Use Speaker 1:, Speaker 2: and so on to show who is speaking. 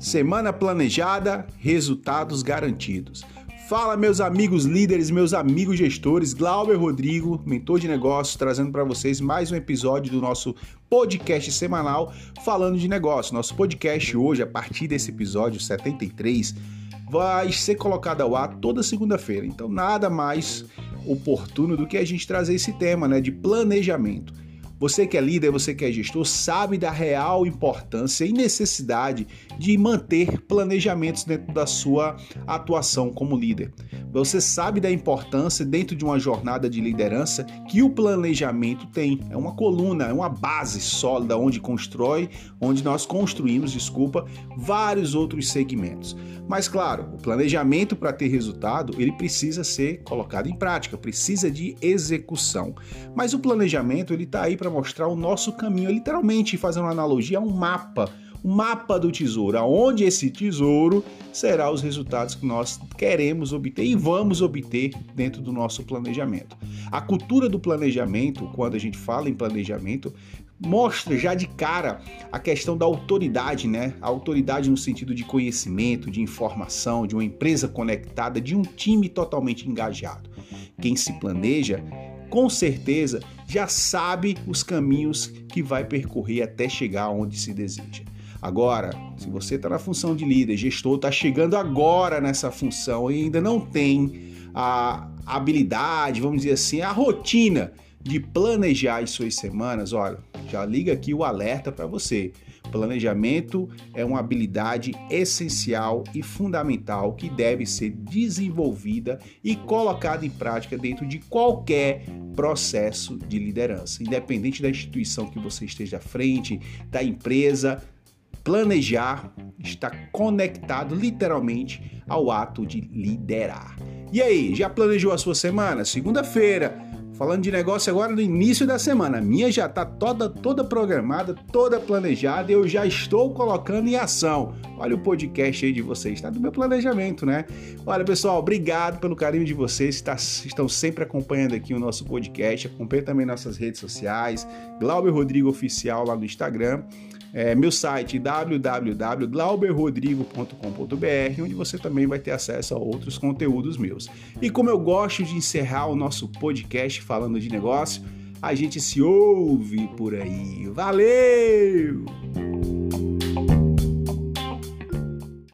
Speaker 1: Semana planejada, resultados garantidos. Fala, meus amigos líderes, meus amigos gestores, Glauber Rodrigo, mentor de negócios, trazendo para vocês mais um episódio do nosso podcast semanal falando de negócio. Nosso podcast hoje, a partir desse episódio 73, vai ser colocado ao ar toda segunda-feira. Então, nada mais oportuno do que a gente trazer esse tema, né, de planejamento. Você que é líder, você que é gestor, sabe da real importância e necessidade de manter planejamentos dentro da sua atuação como líder. Você sabe da importância dentro de uma jornada de liderança que o planejamento tem. É uma coluna, é uma base sólida onde constrói, onde nós construímos, desculpa, vários outros segmentos. Mas claro, o planejamento para ter resultado, ele precisa ser colocado em prática, precisa de execução. Mas o planejamento, ele está aí para mostrar o nosso caminho, literalmente fazendo uma analogia a um mapa, um mapa do tesouro, aonde esse tesouro será os resultados que nós queremos obter e vamos obter dentro do nosso planejamento. A cultura do planejamento, quando a gente fala em planejamento, mostra já de cara a questão da autoridade, né? A autoridade no sentido de conhecimento, de informação, de uma empresa conectada, de um time totalmente engajado. Quem se planeja com certeza já sabe os caminhos que vai percorrer até chegar onde se deseja. Agora, se você está na função de líder, gestor, está chegando agora nessa função e ainda não tem a habilidade, vamos dizer assim, a rotina de planejar as suas semanas, olha, já liga aqui o alerta para você. Planejamento é uma habilidade essencial e fundamental que deve ser desenvolvida e colocada em prática dentro de qualquer processo de liderança, independente da instituição que você esteja à frente, da empresa. Planejar está conectado literalmente ao ato de liderar. E aí, já planejou a sua semana? Segunda-feira Falando de negócio agora no início da semana. A minha já está toda, toda programada, toda planejada eu já estou colocando em ação. Olha o podcast aí de vocês, está do meu planejamento, né? Olha, pessoal, obrigado pelo carinho de vocês que estão sempre acompanhando aqui o nosso podcast. Acompanhe também nossas redes sociais, Glauber Rodrigo Oficial lá no Instagram é, meu site www.glauberrodrigo.com.br, onde você também vai ter acesso a outros conteúdos meus. E como eu gosto de encerrar o nosso podcast falando de negócio, a gente se ouve por aí. Valeu!